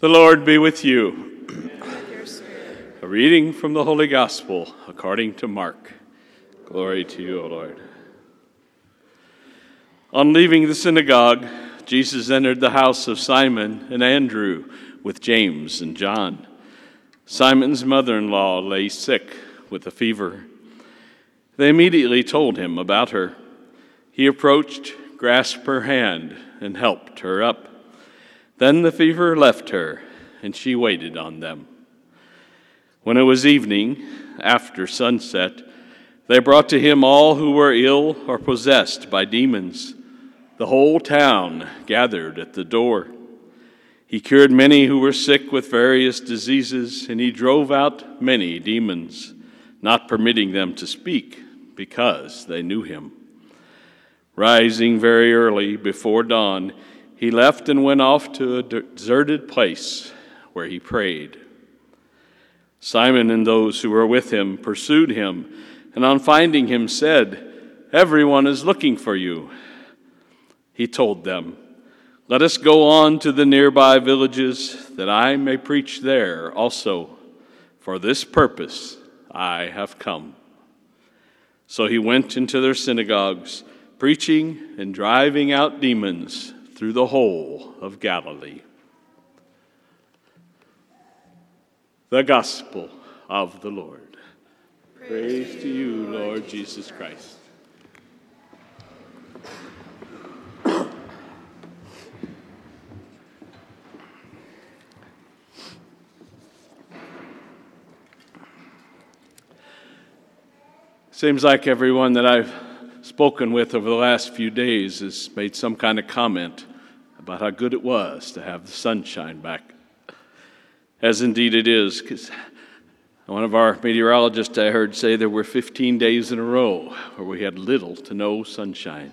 The Lord be with you. A reading from the Holy Gospel according to Mark. Glory to you, O Lord. On leaving the synagogue, Jesus entered the house of Simon and Andrew with James and John. Simon's mother in law lay sick with a fever. They immediately told him about her. He approached, grasped her hand, and helped her up. Then the fever left her, and she waited on them. When it was evening, after sunset, they brought to him all who were ill or possessed by demons. The whole town gathered at the door. He cured many who were sick with various diseases, and he drove out many demons, not permitting them to speak because they knew him. Rising very early before dawn, he left and went off to a deserted place where he prayed. Simon and those who were with him pursued him, and on finding him said, Everyone is looking for you. He told them, Let us go on to the nearby villages, that I may preach there also. For this purpose I have come. So he went into their synagogues, preaching and driving out demons through the whole of Galilee. The Gospel of the Lord. Praise, Praise to you, Lord Jesus Christ. Seems like everyone that I've spoken with over the last few days has made some kind of comment about how good it was to have the sunshine back, as indeed it is. Because one of our meteorologists I heard say there were 15 days in a row where we had little to no sunshine.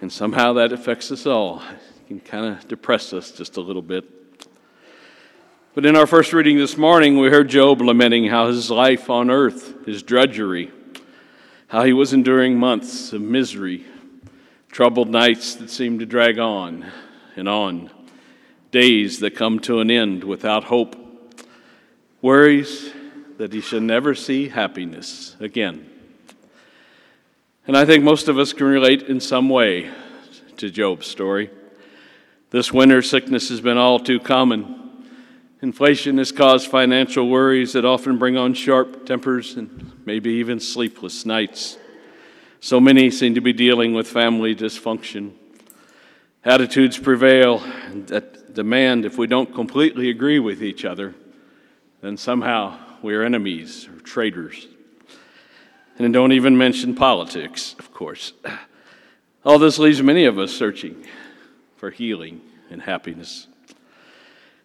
And somehow that affects us all. It can kind of depress us just a little bit. But in our first reading this morning, we heard Job lamenting how his life on earth is drudgery, how he was enduring months of misery troubled nights that seem to drag on and on, days that come to an end without hope, worries that he shall never see happiness again. And I think most of us can relate in some way to Job's story. This winter sickness has been all too common. Inflation has caused financial worries that often bring on sharp tempers and maybe even sleepless nights. So many seem to be dealing with family dysfunction. Attitudes prevail that demand if we don't completely agree with each other, then somehow we are enemies or traitors. And don't even mention politics, of course. All this leaves many of us searching for healing and happiness.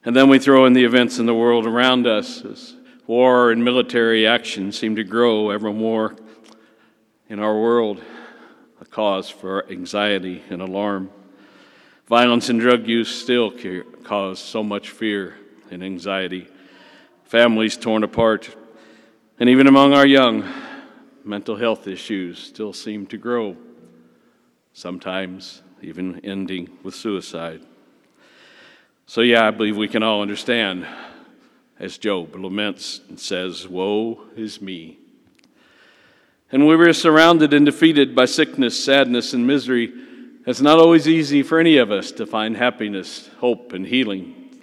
And then we throw in the events in the world around us as war and military action seem to grow ever more in our world a cause for anxiety and alarm. Violence and drug use still cause so much fear and anxiety. Families torn apart. And even among our young, mental health issues still seem to grow, sometimes even ending with suicide. So, yeah, I believe we can all understand as Job laments and says, Woe is me. And we were surrounded and defeated by sickness, sadness, and misery. It's not always easy for any of us to find happiness, hope, and healing.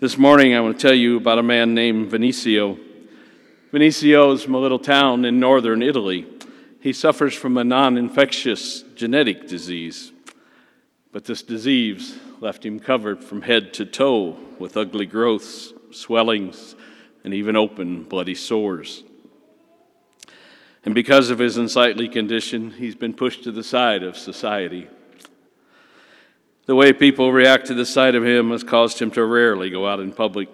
This morning, I want to tell you about a man named Vinicio. Vinicio is from a little town in northern Italy. He suffers from a non infectious genetic disease. But this disease left him covered from head to toe with ugly growths, swellings, and even open bloody sores. And because of his unsightly condition, he's been pushed to the side of society. The way people react to the sight of him has caused him to rarely go out in public.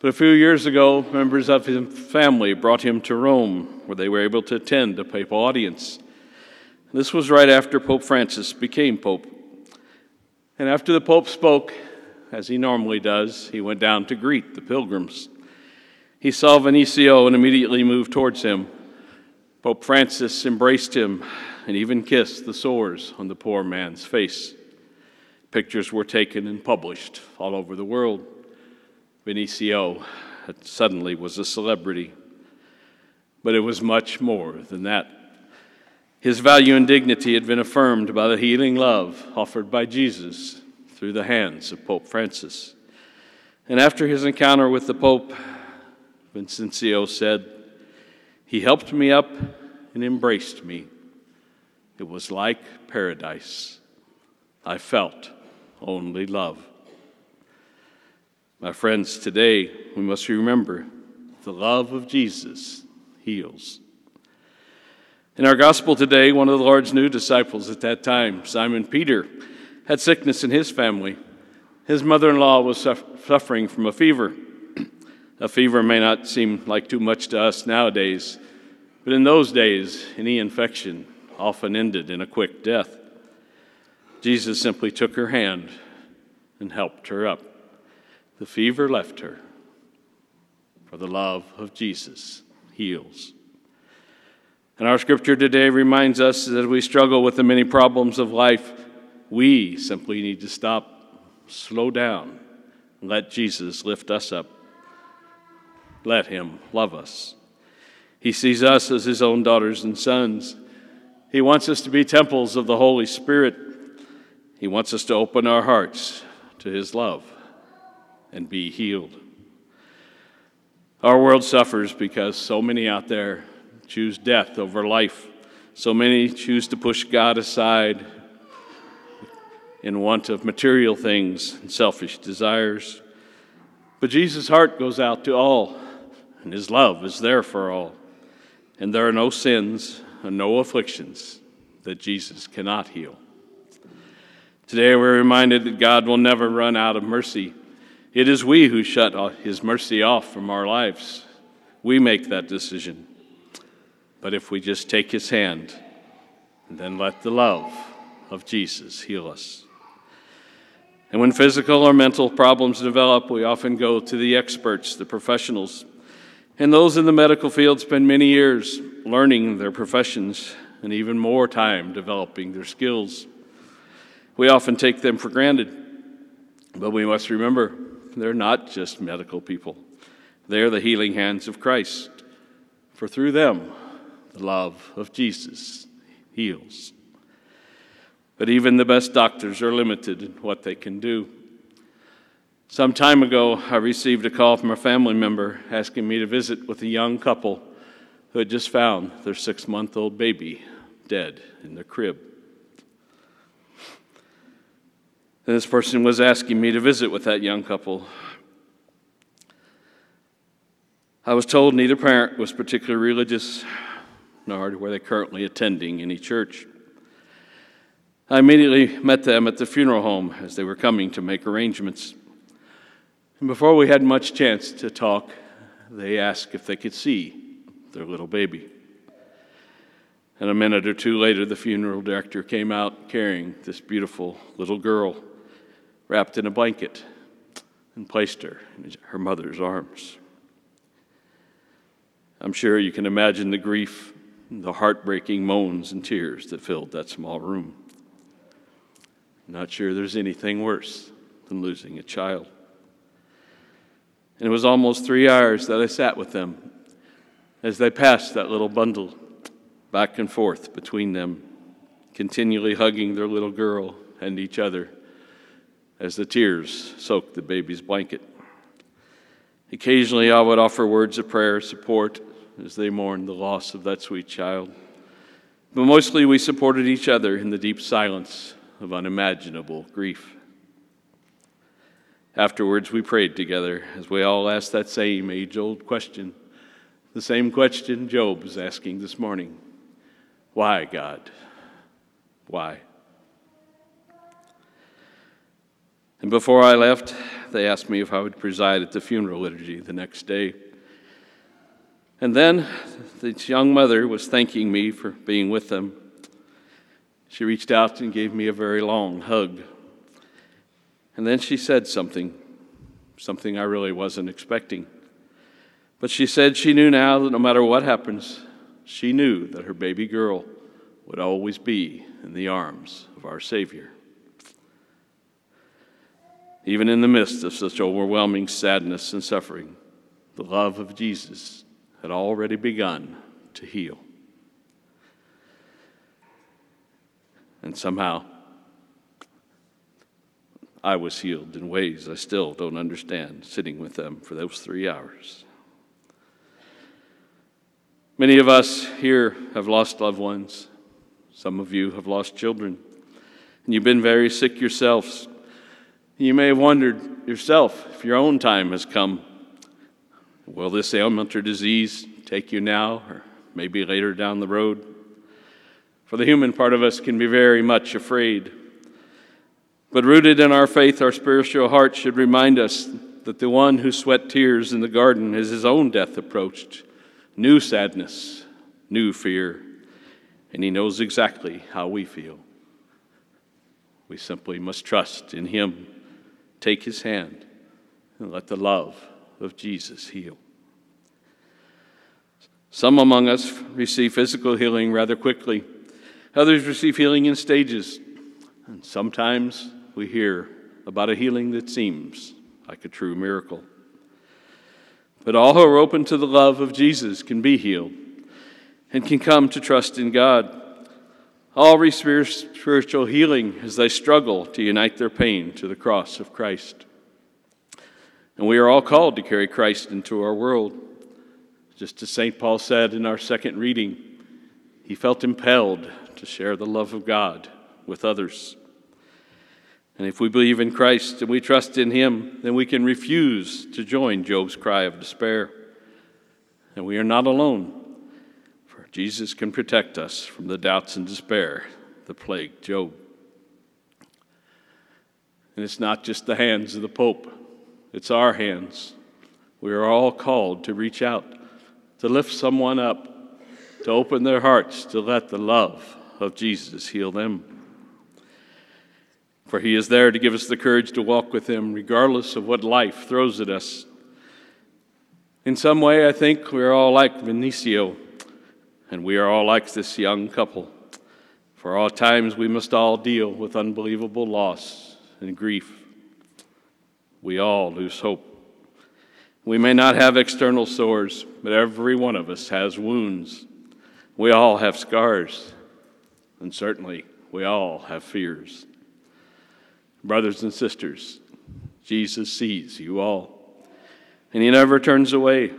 But a few years ago, members of his family brought him to Rome, where they were able to attend a papal audience. This was right after Pope Francis became Pope. And after the Pope spoke, as he normally does, he went down to greet the pilgrims. He saw Vinicio and immediately moved towards him. Pope Francis embraced him and even kissed the sores on the poor man's face. Pictures were taken and published all over the world. Vinicio suddenly was a celebrity. But it was much more than that. His value and dignity had been affirmed by the healing love offered by Jesus through the hands of Pope Francis. And after his encounter with the Pope, Vincencio said, He helped me up and embraced me. It was like paradise. I felt only love. My friends, today we must remember the love of Jesus heals. In our gospel today, one of the Lord's new disciples at that time, Simon Peter, had sickness in his family. His mother in law was suffering from a fever. a fever may not seem like too much to us nowadays, but in those days, any infection often ended in a quick death. Jesus simply took her hand and helped her up. The fever left her, for the love of Jesus heals. And our scripture today reminds us that as we struggle with the many problems of life, we simply need to stop, slow down, and let Jesus lift us up. Let Him love us. He sees us as His own daughters and sons. He wants us to be temples of the Holy Spirit. He wants us to open our hearts to His love and be healed. Our world suffers because so many out there choose death over life. So many choose to push God aside in want of material things and selfish desires. But Jesus' heart goes out to all, and his love is there for all. And there are no sins and no afflictions that Jesus cannot heal. Today we're reminded that God will never run out of mercy. It is we who shut his mercy off from our lives. We make that decision. But if we just take his hand and then let the love of Jesus heal us. And when physical or mental problems develop, we often go to the experts, the professionals. And those in the medical field spend many years learning their professions and even more time developing their skills. We often take them for granted, but we must remember they're not just medical people, they're the healing hands of Christ. For through them, the love of Jesus heals. But even the best doctors are limited in what they can do. Some time ago, I received a call from a family member asking me to visit with a young couple who had just found their six month old baby dead in their crib. And this person was asking me to visit with that young couple. I was told neither parent was particularly religious nor were they currently attending any church. I immediately met them at the funeral home as they were coming to make arrangements. And before we had much chance to talk, they asked if they could see their little baby. And a minute or two later, the funeral director came out carrying this beautiful little girl wrapped in a blanket and placed her in her mother's arms. I'm sure you can imagine the grief the heartbreaking moans and tears that filled that small room. Not sure there's anything worse than losing a child. And it was almost three hours that I sat with them as they passed that little bundle back and forth between them, continually hugging their little girl and each other as the tears soaked the baby's blanket. Occasionally, I would offer words of prayer, support, as they mourned the loss of that sweet child. But mostly we supported each other in the deep silence of unimaginable grief. Afterwards, we prayed together as we all asked that same age old question, the same question Job was asking this morning Why, God? Why? And before I left, they asked me if I would preside at the funeral liturgy the next day. And then this young mother was thanking me for being with them. She reached out and gave me a very long hug. And then she said something, something I really wasn't expecting. But she said she knew now that no matter what happens, she knew that her baby girl would always be in the arms of our Savior. Even in the midst of such overwhelming sadness and suffering, the love of Jesus had already begun to heal. And somehow, I was healed in ways I still don't understand sitting with them for those three hours. Many of us here have lost loved ones. Some of you have lost children. And you've been very sick yourselves. You may have wondered yourself if your own time has come. Will this ailment or disease take you now or maybe later down the road? For the human part of us can be very much afraid. But rooted in our faith, our spiritual heart should remind us that the one who sweat tears in the garden as his own death approached knew sadness, knew fear, and He knows exactly how we feel. We simply must trust in Him, take His hand, and let the love of Jesus heal. Some among us receive physical healing rather quickly, others receive healing in stages, and sometimes we hear about a healing that seems like a true miracle. But all who are open to the love of Jesus can be healed and can come to trust in God. All receive spiritual healing as they struggle to unite their pain to the cross of Christ. And we are all called to carry Christ into our world. Just as St. Paul said in our second reading, he felt impelled to share the love of God with others. And if we believe in Christ and we trust in Him, then we can refuse to join Job's cry of despair. And we are not alone, for Jesus can protect us from the doubts and despair that plagued Job. And it's not just the hands of the Pope, it's our hands. We are all called to reach out, to lift someone up, to open their hearts, to let the love of Jesus heal them for he is there to give us the courage to walk with him regardless of what life throws at us. In some way, I think we're all like Vinicio, and we are all like this young couple. For all times, we must all deal with unbelievable loss and grief. We all lose hope. We may not have external sores, but every one of us has wounds. We all have scars, and certainly we all have fears. Brothers and sisters, Jesus sees you all, and He never turns away.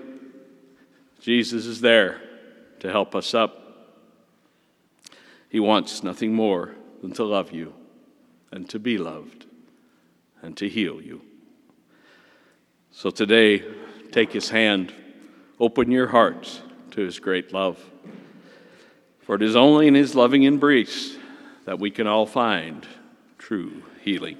Jesus is there to help us up. He wants nothing more than to love you and to be loved and to heal you. So today, take His hand, open your hearts to His great love. For it is only in His loving embrace that we can all find true healing.